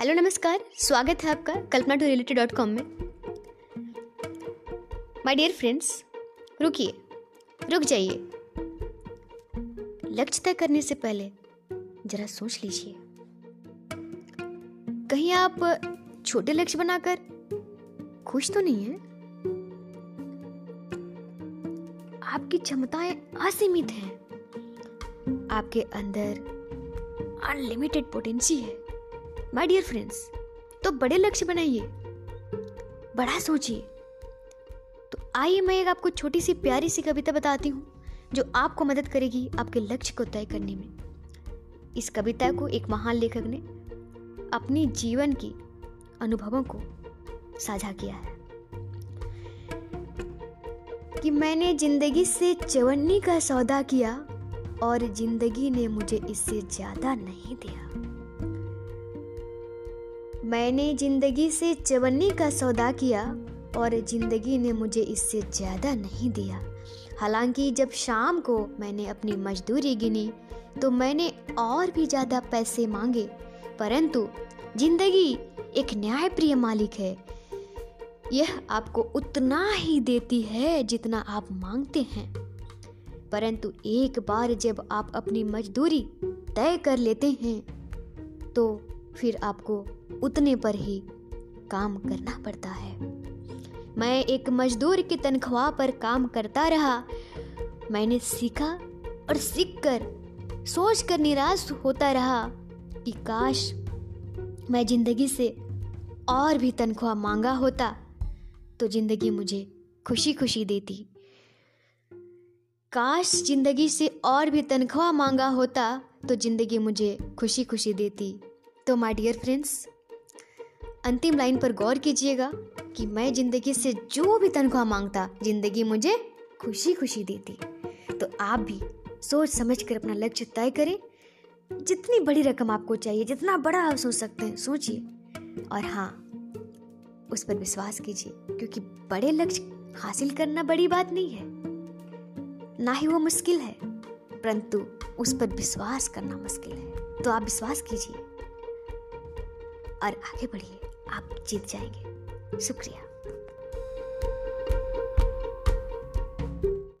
Hello, नमस्कार। स्वागत है आपका Kalpana to related dot com में। माय डियर फ्रेंड्स रुकिए, रुक जाइए। लक्ष्य तय करने से पहले जरा सोच लीजिए। कहीं आप छोटे लक्ष्य बनाकर खुश तो नहीं है? आपकी क्षमताएँ असीमित हैं। आपके अंदर अनलिमिटेड पोटेंसी है। माय डियर फ्रेंड्स तो बड़े लक्ष्य बनाइए। बड़ा सोचिए। तो आइए मैं एक आपको छोटी सी प्यारी सी कविता बताती हूँ, जो आपको मदद करेगी आपके लक्ष्य को तय करने में। इस कविता को एक महान लेखक ने अपनी जीवन की अनुभवों को साझा किया है। कि मैंने ज़िंदगी से चवन्नी का सौदा किया और ज़िंदगी ने मुझे इससे ज़्यादा नहीं दिया। मैंने ज़िंदगी से चवन्नी का सौदा किया और ज़िंदगी ने मुझे इससे ज़्यादा नहीं दिया। हालाँकि जब शाम को मैंने अपनी मजदूरी गिनी तो मैंने और भी ज़्यादा पैसे मांगे। परंतु ज़िंदगी एक न्यायप्रिय मालिक है। यह आपको उतना ही देती है जितना आप मांगते हैं। परंतु एक बार जब आप अपनी मजदूरी तय कर लेते हैं तो फिर आपको उतने पर ही काम करना पड़ता है। मैं एक मजदूर की तनख्वाह पर काम करता रहा। मैंने सीखा और सीख कर सोच कर निराश होता रहा कि काश मैं ज़िंदगी से और भी तनख्वाह मांगा होता तो ज़िंदगी मुझे खुशी खुशी देती। काश ज़िंदगी से और भी तनख्वाह मांगा होता तो ज़िंदगी मुझे खुशी खुशी देती। तो माय डियर फ्रेंड्स अंतिम लाइन पर गौर कीजिएगा कि मैं ज़िंदगी से जो भी तनख्वाह माँगता, ज़िंदगी मुझे खुशी खुशी देती। तो आप भी सोच समझ कर अपना लक्ष्य तय करें। जितनी बड़ी रकम आपको चाहिए, जितना बड़ा आप सोच सकते हैं, सोचिए। और हाँ उस पर विश्वास कीजिए, क्योंकि बड़े लक्ष्य हासिल करना बड़ी बात नहीं है। ना ही वो मुश्किल है, परंतु उस पर विश्वास करना मुश्किल है। तो आप विश्वास कीजिए। और आगे बढ़िए। आप जीत जाएँगे। शुक्रिया।